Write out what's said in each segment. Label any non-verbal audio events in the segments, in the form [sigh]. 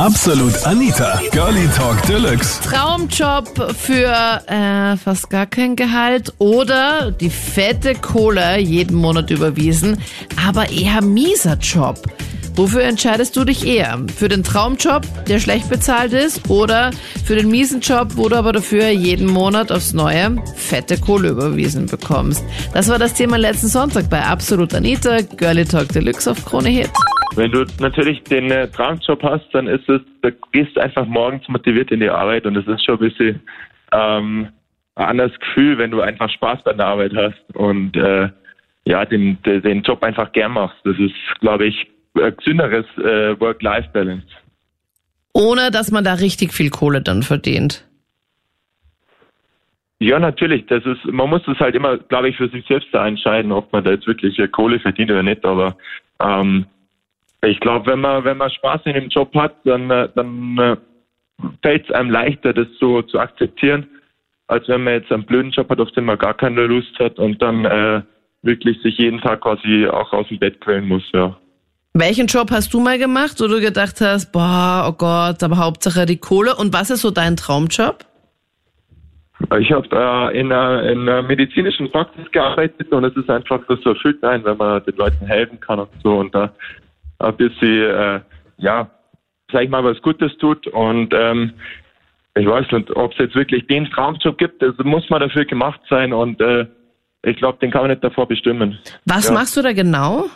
Absolut Anita, Girlie Talk Deluxe. Traumjob für äh, fast gar kein Gehalt oder die fette Kohle jeden Monat überwiesen, aber eher mieser Job. Wofür entscheidest du dich eher? Für den Traumjob, der schlecht bezahlt ist, oder für den miesen Job, wo du aber dafür jeden Monat aufs Neue fette Kohle überwiesen bekommst? Das war das Thema letzten Sonntag bei Absolut Anita, Girlie Talk Deluxe auf Krone Hit. Wenn du natürlich den äh, Traumjob hast, dann ist es, da gehst du einfach morgens motiviert in die Arbeit und es ist schon ein bisschen ähm, ein anderes Gefühl, wenn du einfach Spaß bei der Arbeit hast und äh, ja, den, den Job einfach gern machst. Das ist, glaube ich, ein gesünderes äh, Work-Life-Balance. Ohne dass man da richtig viel Kohle dann verdient. Ja, natürlich. Das ist, man muss das halt immer, glaube ich, für sich selbst da entscheiden, ob man da jetzt wirklich Kohle verdient oder nicht. Aber ähm, ich glaube, wenn man, wenn man Spaß in dem Job hat, dann, äh, dann äh, fällt es einem leichter, das so zu akzeptieren, als wenn man jetzt einen blöden Job hat, auf den man gar keine Lust hat und dann äh, wirklich sich jeden Tag quasi auch aus dem Bett quälen muss, ja. Welchen Job hast du mal gemacht, wo du gedacht hast, boah, oh Gott, aber Hauptsache die Kohle? Und was ist so dein Traumjob? Ich habe äh, in, einer, in einer medizinischen Praxis gearbeitet und es ist einfach so erfüllt ein, wenn man den Leuten helfen kann und so. Und da ein bisschen, äh, ja, sag ich mal, was Gutes tut. Und ähm, ich weiß nicht, ob es jetzt wirklich den Traumjob gibt, das muss man dafür gemacht sein und äh, ich glaube, den kann man nicht davor bestimmen. Was Ja. machst du da genau?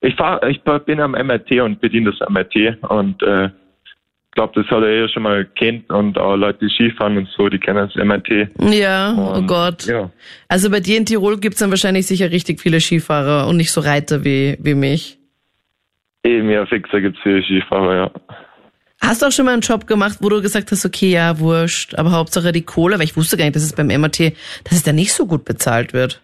Ich fahr, ich bin am MRT und bediene das MRT und äh, glaube, das hat er ja schon mal kennt und auch Leute, die Skifahren und so, die kennen das MRT. Ja, oh Und, Gott. Ja. Also bei dir in Tirol gibt's dann wahrscheinlich sicher richtig viele Skifahrer und nicht so Reiter wie, wie mich. Eben, ja, fixer gibt's viele Skifahrer, ja. Hast du auch schon mal einen Job gemacht, wo du gesagt hast, okay, ja, wurscht, aber Hauptsache die Kohle, weil ich wusste gar nicht, dass es beim MRT, dass es da nicht so gut bezahlt wird.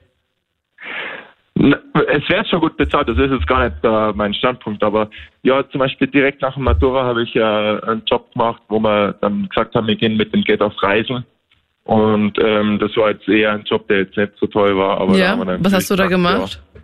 Es wäre schon gut bezahlt, das ist jetzt gar nicht äh, mein Standpunkt, aber ja, zum Beispiel direkt nach dem Matura habe ich äh, einen Job gemacht, wo wir dann gesagt haben, wir gehen mit dem Geld auf Reisen. Und ähm, das war jetzt eher ein Job, der jetzt nicht so toll war. Aber ja, was hast du da gemacht? Ja.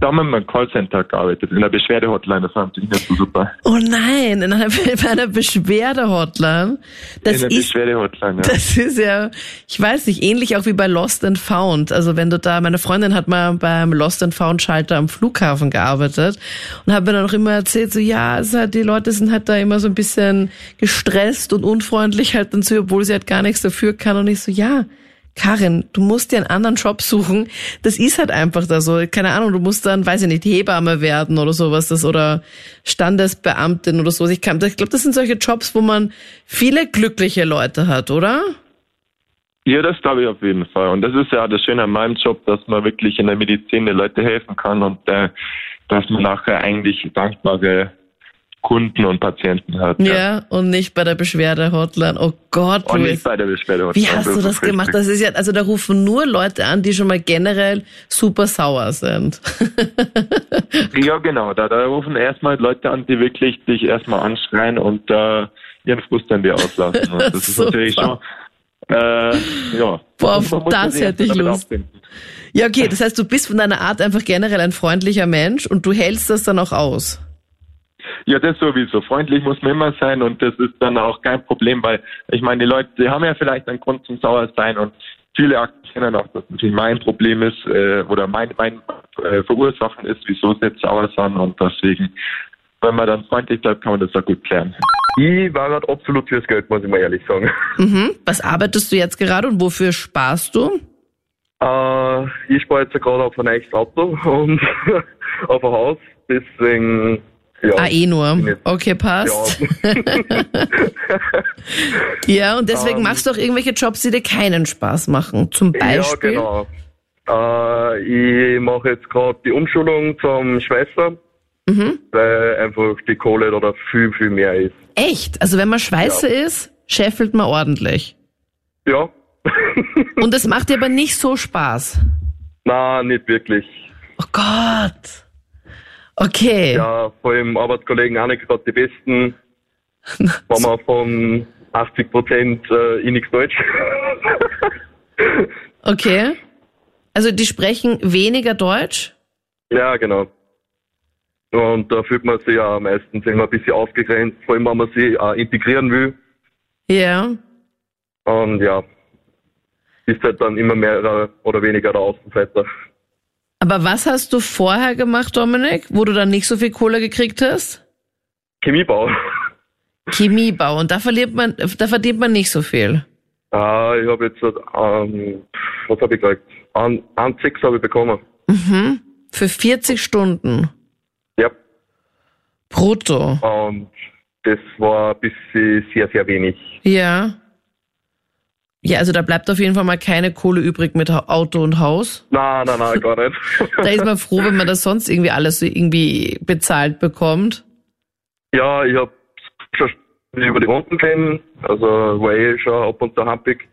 Da haben wir im Callcenter gearbeitet, in der Beschwerde-Hotline, das war natürlich nicht so super. Oh nein, in einer, [laughs] bei einer Beschwerde-Hotline. Das in ist, Beschwerde-Hotline, ja. das ist ja, ich weiß nicht, ähnlich auch wie bei Lost and Found. Also wenn du da, meine Freundin hat mal beim Lost and Found Schalter am Flughafen gearbeitet und hat mir dann auch immer erzählt, so ja, es halt, die Leute sind halt da immer so ein bisschen gestresst und unfreundlich halt dann zu, obwohl sie halt gar nichts dafür kann. Und ich so, ja, Karin, du musst dir einen anderen Job suchen. Das ist halt einfach da so. Keine Ahnung, du musst dann, weiß ich nicht, Hebamme werden oder sowas, das oder Standesbeamtin oder so. Ich, ich glaube, das sind solche Jobs, wo man viele glückliche Leute hat, oder? Ja, das glaube ich auf jeden Fall. Und das ist ja das Schöne an meinem Job, dass man wirklich in der Medizin den Leuten helfen kann und äh, dass man nachher eigentlich dankbare Kunden und Patienten hat. Ja, und nicht bei der Beschwerde-Hotline. Oh Gott, Und Louis. nicht bei der Beschwerde. Wie hast du das gemacht? richtig. Das ist ja, also da rufen nur Leute an, die schon mal generell super sauer sind. [laughs] Ja, genau. Da, da rufen erstmal Leute an, die wirklich dich erstmal anschreien und äh, ihren Frust dann dir auslassen. Und das ist [laughs] natürlich schon, äh, ja. Boah, auf das hätte ich Lust. abfinden. Ja, okay, das heißt, du bist von deiner Art einfach generell ein freundlicher Mensch und du hältst das dann auch aus. Ja, das sowieso. Freundlich muss man immer sein und das ist dann auch kein Problem, weil ich meine, die Leute, die haben ja vielleicht einen Grund zum sauer sein und viele akzeptieren auch, dass natürlich mein Problem ist äh, oder mein, mein äh, Verursachen ist, wieso sie jetzt sauer sind und deswegen, wenn man dann freundlich bleibt, kann man das auch gut klären. Ich war gerade absolut fürs Geld, muss ich mal ehrlich sagen. Mhm. Was arbeitest du jetzt gerade und wofür sparst du? Äh, ich spare jetzt gerade auf ein neues Auto und [laughs] auf ein Haus, deswegen, ja. Ah, eh nur. Okay, passt. Ja. [laughs] Ja, und deswegen Ähm. machst du auch irgendwelche Jobs, die dir keinen Spaß machen. Zum ja, Beispiel. genau. Äh, ich mache jetzt gerade die Umschulung zum Schweißer, Mhm. weil einfach die Kohle da viel, viel mehr ist. Echt? Also wenn man Schweiße ist, scheffelt man ordentlich. Ja. Und das [laughs] macht dir aber nicht so Spaß. Na, nicht wirklich. Oh Gott. Okay. Ja, vor allem Arbeitskollegen auch nicht gerade die besten. [laughs] Wenn man von 80 Prozent äh, ich nichts Deutsch. [laughs] Okay. Also die sprechen weniger Deutsch? ja, genau. Und da fühlt man sich ja meistens immer ein bisschen ausgegrenzt, vor allem wenn man sich auch integrieren will. Ja. Und ja, ist halt dann immer mehr oder weniger der Außenseiter. Aber was hast du vorher gemacht, Dominik, wo du dann nicht so viel Kohle gekriegt hast? Chemiebau. Chemiebau. Und da verliert man, da verdient man nicht so viel. Ah, ich habe jetzt, ähm, was habe ich gekriegt? Ein, ein Sechs habe ich bekommen. Mhm. Für 40 Stunden. Ja. Brutto. Und das war ein bisschen sehr, sehr wenig. Ja. Ja, also da bleibt auf jeden Fall mal keine Kohle übrig mit Auto und Haus. Nein, nein, nein, gar nicht. [laughs] da ist man froh, wenn man das sonst irgendwie alles so irgendwie bezahlt bekommt. Ja, ich habe schon über die Runden kennen, also war eh schon ab und zu hampig.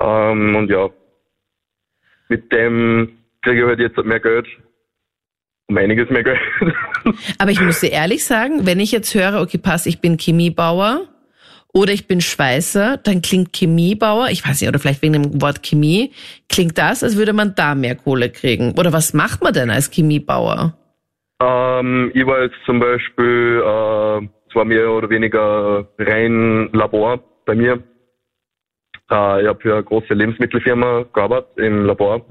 Ähm, und ja, mit dem kriege ich halt jetzt mehr Geld. Um einiges mehr Geld. [laughs] Aber ich muss dir ehrlich sagen, wenn ich jetzt höre, okay, pass, ich bin Chemiebauer, oder ich bin Schweißer, dann klingt Chemiebauer, ich weiß nicht, oder vielleicht wegen dem Wort Chemie, klingt das, als würde man da mehr Kohle kriegen. Oder was macht man denn als Chemiebauer? Ähm, ich war jetzt zum Beispiel, äh, es war mehr oder weniger rein Labor bei mir. Äh, ich habe für eine große Lebensmittelfirma gearbeitet im Labor.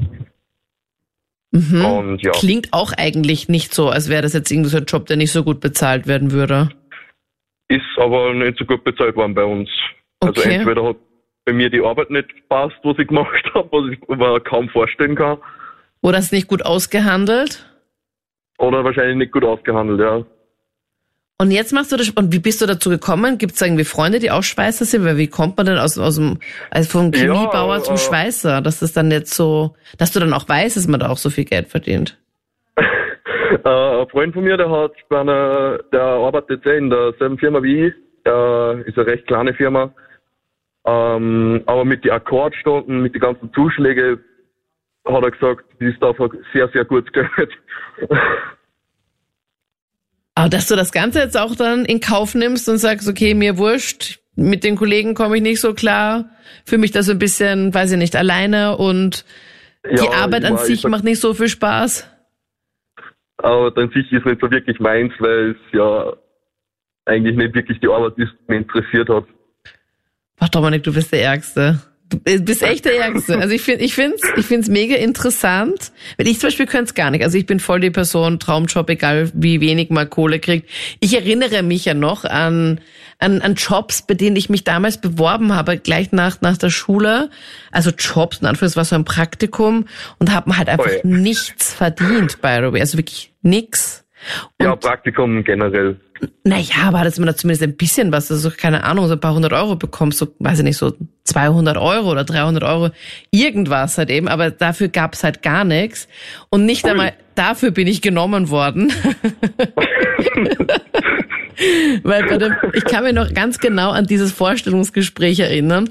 Mhm. Und, ja. Klingt auch eigentlich nicht so, als wäre das jetzt irgendwie so ein Job, der nicht so gut bezahlt werden würde ist aber nicht so gut bezahlt worden bei uns. Also okay. Also entweder hat bei mir die Arbeit nicht gepasst, was ich gemacht [laughs] habe, was ich mir kaum vorstellen kann. Oder ist nicht gut ausgehandelt? Oder wahrscheinlich nicht gut ausgehandelt, ja. Und jetzt machst du das, und wie bist du dazu gekommen? Gibt es irgendwie Freunde, die auch Schweißer sind? Weil wie kommt man denn aus, aus dem, also vom Chemiebauer ja, zum äh, Schweißer? Dass das dann jetzt so, dass du dann auch weißt, dass man da auch so viel Geld verdient? Äh, ein Freund von mir, der hat bei einer, der arbeitet in derselben Firma wie ich. Äh, ist eine recht kleine Firma. Ähm, aber mit den Akkordstunden, mit den ganzen Zuschlägen, hat er gesagt, die ist einfach sehr, sehr gut Geld. [laughs] Aber dass du das Ganze jetzt auch dann in Kauf nimmst und sagst, okay, mir wurscht, mit den Kollegen komme ich nicht so klar, fühle mich da so ein bisschen, weiß ich nicht, alleine und die ja, Arbeit an sich macht nicht so viel Spaß. Aber dann sicher ist nicht so wirklich meins, weil es ja eigentlich nicht wirklich die Arbeit ist, die mich interessiert hat. Ach Dominik, du bist der Ärgste. Du bist echt der Ärgste. Also ich finde, ich finde es, ich finde es mega interessant. Weil ich zum Beispiel könnte es gar nicht. Also ich bin voll die Person, Traumjob, egal wie wenig man Kohle kriegt. Ich erinnere mich ja noch an, an, an Jobs, bei denen ich mich damals beworben habe, gleich nach, nach der Schule. Also Jobs, in Anführungszeichen, war so ein Praktikum und habe halt einfach oh nichts verdient, by the way. Also wirklich nix. Und, ja, Praktikum generell. Naja, aber dass man da zumindest ein bisschen was, also keine Ahnung, so ein paar hundert Euro bekommst, so, weiß ich nicht, so 200 Euro oder 300 Euro, irgendwas halt eben, aber dafür gab's halt gar nichts. Und nicht Ui. einmal dafür bin ich genommen worden. [laughs] Weil bei dem, ich kann mich noch ganz genau an dieses Vorstellungsgespräch erinnern.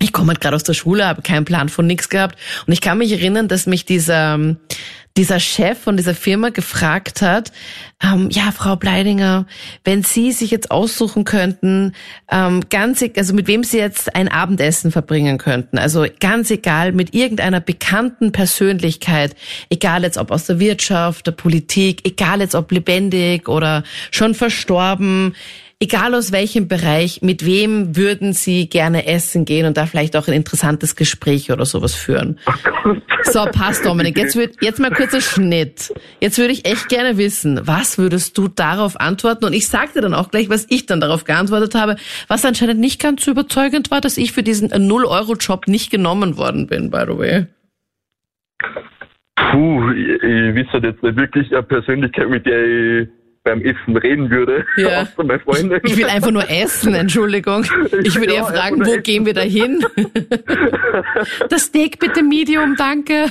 Ich komme halt gerade aus der Schule, habe keinen Plan von nichts gehabt. Und ich kann mich erinnern, dass mich dieser dieser Chef von dieser Firma gefragt hat, ähm, ja, Frau Bleidinger, wenn Sie sich jetzt aussuchen könnten, ähm, ganz, e-, also mit wem Sie jetzt ein Abendessen verbringen könnten, also ganz egal, mit irgendeiner bekannten Persönlichkeit, egal jetzt ob aus der Wirtschaft, der Politik, egal jetzt ob lebendig oder schon verstorben, egal aus welchem Bereich, mit wem würden Sie gerne essen gehen und da vielleicht auch ein interessantes Gespräch oder sowas führen? So, passt Dominik. Jetzt, wird, jetzt mal kurzer Schnitt. Jetzt würde ich echt gerne wissen, was würdest du darauf antworten? Und ich sagte dann auch gleich, was ich dann darauf geantwortet habe, was anscheinend nicht ganz so überzeugend war, dass ich für diesen 0-Euro-Job nicht genommen worden bin, by the way. Puh, ich, ich wüsste jetzt nicht wirklich eine Persönlichkeit, mit der ich beim Essen reden würde. Ja. [laughs] Meine Freundin. Ich will einfach nur essen, Entschuldigung. [laughs] Ich würde ja, eher fragen, wo gehen wir da hin? [laughs] Das Steak bitte Medium, danke.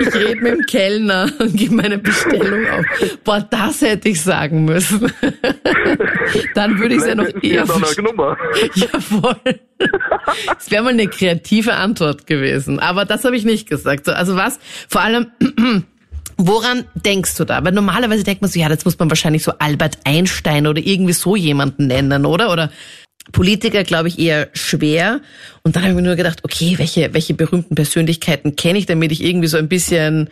Ich rede mit dem Kellner und gebe meine Bestellung auf. Boah, das hätte ich sagen müssen. Dann würde ich es ja noch eher. Ja, voll. Das wäre mal eine kreative Antwort gewesen. Aber das habe ich nicht gesagt. Also was? Vor allem Woran denkst du da? Weil normalerweise denkt man so, ja, das muss man wahrscheinlich so Albert Einstein oder irgendwie so jemanden nennen, oder? Oder Politiker, glaube ich, eher schwer. Und dann habe ich mir nur gedacht, okay, welche, welche berühmten Persönlichkeiten kenne ich, damit ich irgendwie so ein bisschen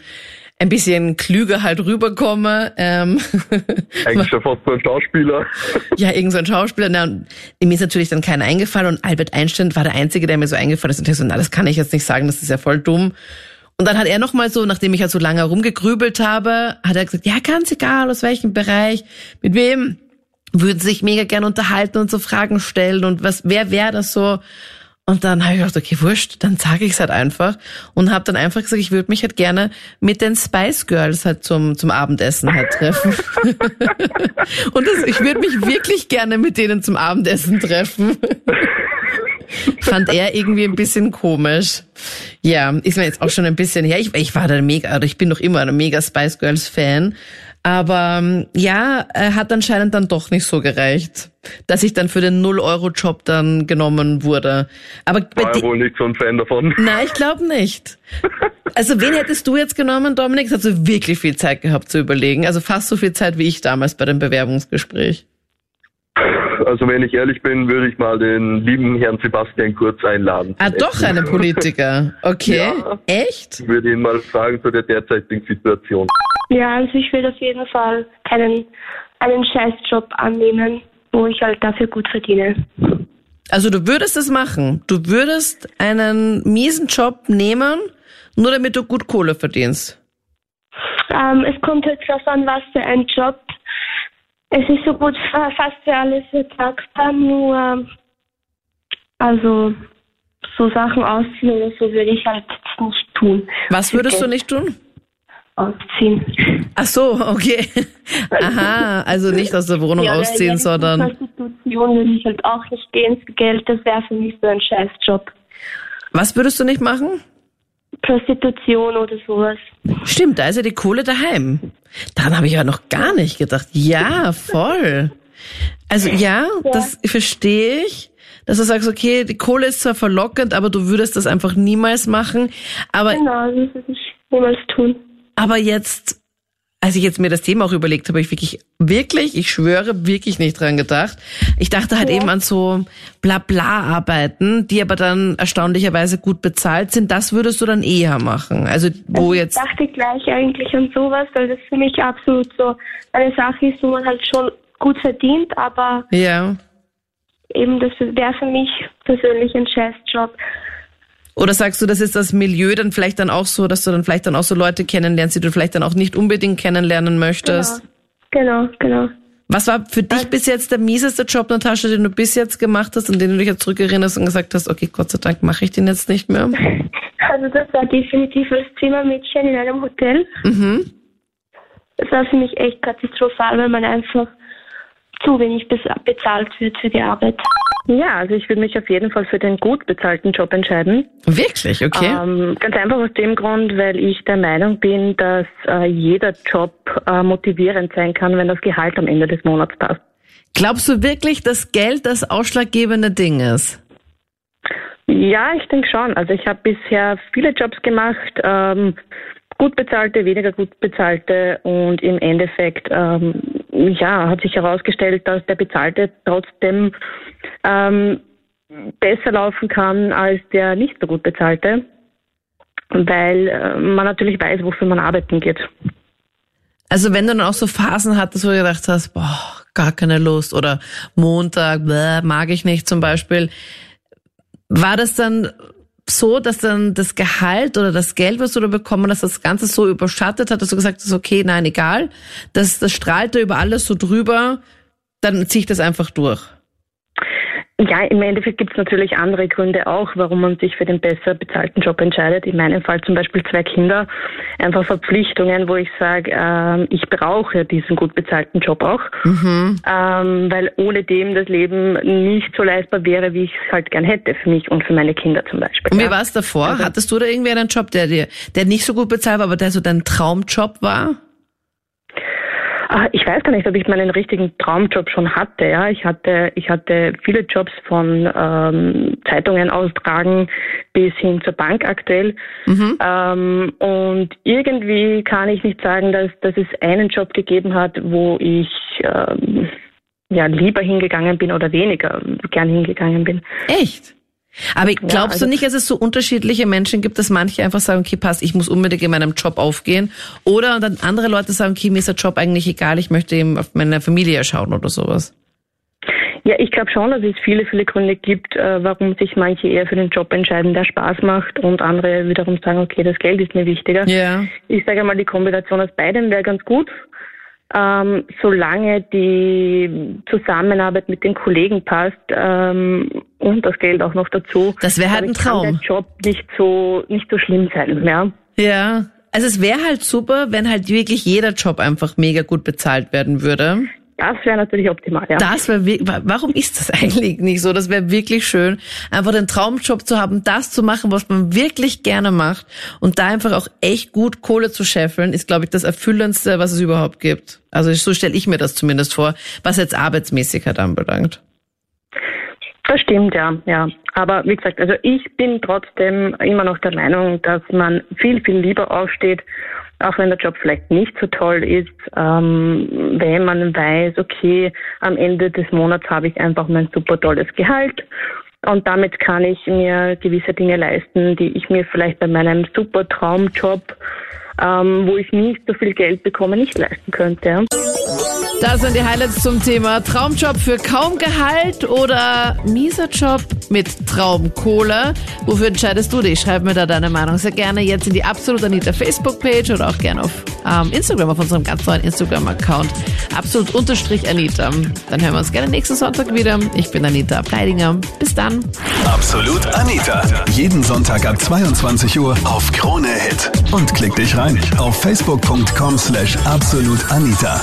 ein bisschen klüger halt rüberkomme. Ähm, [laughs] Eigentlich schon fast so ein Schauspieler. [laughs] ja, irgend so ein Schauspieler. Na, mir ist natürlich dann keiner eingefallen und Albert Einstein war der Einzige, der mir so eingefallen ist. Und ich so, na, das kann ich jetzt nicht sagen, das ist ja voll dumm. Und dann hat er nochmal so, nachdem ich halt so lange rumgegrübelt habe, hat er gesagt, ja, ganz egal, aus welchem Bereich, mit wem würden sich mega gern unterhalten und so Fragen stellen und was, wer wäre das so? Und dann habe ich gedacht, okay, wurscht, dann sage ich es halt einfach und habe dann einfach gesagt, ich würde mich halt gerne mit den Spice Girls halt zum zum Abendessen halt treffen. [laughs] und das, ich würde mich wirklich gerne mit denen zum Abendessen treffen. [laughs] Fand er irgendwie ein bisschen komisch. Ja, ist mir jetzt auch schon ein bisschen her. Ich, ich war da mega, oder ich bin noch immer ein mega Spice Girls Fan. Aber ähm, ja, er hat anscheinend dann doch nicht so gereicht, dass ich dann für den 0-Euro-Job dann genommen wurde. Aber War ja wohl nicht so ein Fan davon. Nein, ich glaube nicht. Also wen hättest du jetzt genommen, Dominik? Das hast du wirklich viel Zeit gehabt zu überlegen. Also fast so viel Zeit wie ich damals bei dem Bewerbungsgespräch. Also wenn ich ehrlich bin, würde ich mal den lieben Herrn Sebastian Kurz einladen. Ah, doch einen Politiker. Okay. Ja. Echt? Ich würde ihn mal fragen zu der derzeitigen Situation. Ja, also ich will auf jeden Fall keinen einen Scheißjob annehmen, wo ich halt dafür gut verdiene. Also du würdest es machen. Du würdest einen miesen Job nehmen, nur damit du gut Kohle verdienst. Ähm, es kommt halt drauf an, was für ein Job. Es ist so gut fa- fast für alles vertragbar, nur also so Sachen ausziehen oder so würde ich halt nicht tun. Was würdest du nicht tun? Ausziehen. Ach so, okay. Aha, also nicht aus der Wohnung Ja, ausziehen, ja, sondern Prostitution würde ich halt auch nicht gehen für Geld, das wäre für mich so ein Scheißjob. was würdest du nicht machen? Prostitution oder sowas. Stimmt, da ist ja die Kohle daheim. Daran habe ich ja noch gar nicht gedacht. Ja, voll. Also ja, das verstehe ich, dass du sagst, okay, die Kohle ist zwar verlockend, aber du würdest das einfach niemals machen. Aber Genau, das würde ich niemals tun. Aber jetzt, als ich jetzt mir das Thema auch überlegt habe, ich wirklich, wirklich, ich schwöre, wirklich nicht dran gedacht. Ich dachte halt Ja. eben an so Blabla-Arbeiten, die aber dann erstaunlicherweise gut bezahlt sind. Das würdest du dann eher machen. Also wo ich jetzt, dachte gleich eigentlich an sowas, weil das für mich absolut so eine Sache ist, wo man halt schon gut verdient, aber ja. eben das wäre für mich persönlich ein Scheißjob. Oder sagst du, das ist das Milieu dann vielleicht dann auch so, dass du dann vielleicht dann auch so Leute kennenlernst, die du vielleicht dann auch nicht unbedingt kennenlernen möchtest? Genau, genau. Was war für dich bis jetzt der mieseste Job, Natascha, den du bis jetzt gemacht hast, an den du dich jetzt zurückerinnerst und gesagt hast, okay, Gott sei Dank mache ich den jetzt nicht mehr? [laughs] Also das war definitiv als Zimmermädchen in einem Hotel. Mhm. Das war für mich echt katastrophal, weil man einfach zu wenig bez- bezahlt wird für die Arbeit. Ja, also ich würde mich auf jeden Fall für den gut bezahlten Job entscheiden. Wirklich, okay. Ähm, ganz einfach aus dem Grund, weil ich der Meinung bin, dass äh, jeder Job äh, motivierend sein kann, wenn das Gehalt am Ende des Monats passt. Glaubst du wirklich, dass Geld das ausschlaggebende Ding ist? Ja, ich denke schon. Also ich habe bisher viele Jobs gemacht, ähm, gut bezahlte, weniger gut bezahlte und im Endeffekt ähm, ja, hat sich herausgestellt, dass der bezahlte trotzdem ähm, besser laufen kann als der nicht so gut bezahlte, weil äh, man natürlich weiß, wofür man arbeiten geht. Also wenn du dann auch so Phasen hattest, wo du gedacht hast, boah, gar keine Lust oder Montag, bäh, mag ich nicht zum Beispiel, war das dann so, dass dann das Gehalt oder das Geld, was du da bekommen hast, das Ganze so überschattet hat, dass du gesagt hast, okay, nein, egal, das, das strahlte über alles so drüber, dann zieh ich das einfach durch. Ja, im Endeffekt gibt es natürlich andere Gründe auch, warum man sich für den besser bezahlten Job entscheidet. In meinem Fall zum Beispiel zwei Kinder, einfach Verpflichtungen, wo ich sage, ähm, ich brauche diesen gut bezahlten Job auch, ähm, weil ohne dem das Leben nicht so leistbar wäre, wie ich es halt gern hätte für mich und für meine Kinder zum Beispiel. Und wie ja. war es davor? Hattest du da irgendwie einen Job, der dir, der nicht so gut bezahlt war, aber der so dein Traumjob war? Ah, Ich weiß gar nicht, ob ich meinen richtigen Traumjob schon hatte. Ja, ich hatte, ich hatte viele Jobs von ähm, Zeitungen austragen bis hin zur Bank aktuell. Ähm, und irgendwie kann ich nicht sagen, dass, dass es einen Job gegeben hat, wo ich ähm, ja lieber hingegangen bin oder weniger gern hingegangen bin. Echt? Aber glaubst Ja, also- du nicht, dass es so unterschiedliche Menschen gibt, dass manche einfach sagen, okay, passt, ich muss unbedingt in meinem Job aufgehen? Oder dann andere Leute sagen, okay, mir ist der Job eigentlich egal, ich möchte eben auf meine Familie schauen oder sowas. Ja, ich glaube schon, dass es viele, viele Gründe gibt, äh, warum sich manche eher für den Job entscheiden, der Spaß macht und andere wiederum sagen, okay, das Geld ist mir wichtiger. Ja. Ich sage mal, die Kombination aus beidem wäre ganz gut. Ähm, solange die Zusammenarbeit mit den Kollegen passt ähm, und das Geld auch noch dazu. Das wäre halt ein ich, kann Traum. Der Job nicht so nicht so schlimm sein, ja. Ja. Also es wäre halt super, wenn halt wirklich jeder Job einfach mega gut bezahlt werden würde. Das wäre natürlich optimal, ja. Das wäre warum ist das [laughs] eigentlich nicht so? Das wäre wirklich schön, einfach den Traumjob zu haben, das zu machen, was man wirklich gerne macht und da einfach auch echt gut Kohle zu scheffeln, ist glaube ich das erfüllendste, was es überhaupt gibt. Also so stelle ich mir das zumindest vor, was jetzt Arbeitsmäßigkeit anbelangt. Das stimmt, ja, ja. Aber wie gesagt, also ich bin trotzdem immer noch der Meinung, dass man viel, viel lieber aufsteht, auch wenn der Job vielleicht nicht so toll ist, ähm, wenn man weiß, okay, am Ende des Monats habe ich einfach mein super tolles Gehalt und damit kann ich mir gewisse Dinge leisten, die ich mir vielleicht bei meinem super Traumjob, ähm, wo ich nicht so viel Geld bekomme, nicht leisten könnte. Das sind die Highlights zum Thema Traumjob für kaum Gehalt oder mieser Job mit Traumkohle. Wofür entscheidest du dich? Schreib mir da deine Meinung sehr gerne jetzt in die Absolut Anita Facebook-Page oder auch gerne auf ähm, Instagram, auf unserem ganz neuen Instagram-Account. Absolut unterstrich Anita. Dann hören wir uns gerne nächsten Sonntag wieder. Ich bin Anita Pleidinger. Bis dann. Absolut Anita. Jeden Sonntag ab 22 Uhr auf Krone Hit. Und klick dich rein auf facebook.com slash absolutanita.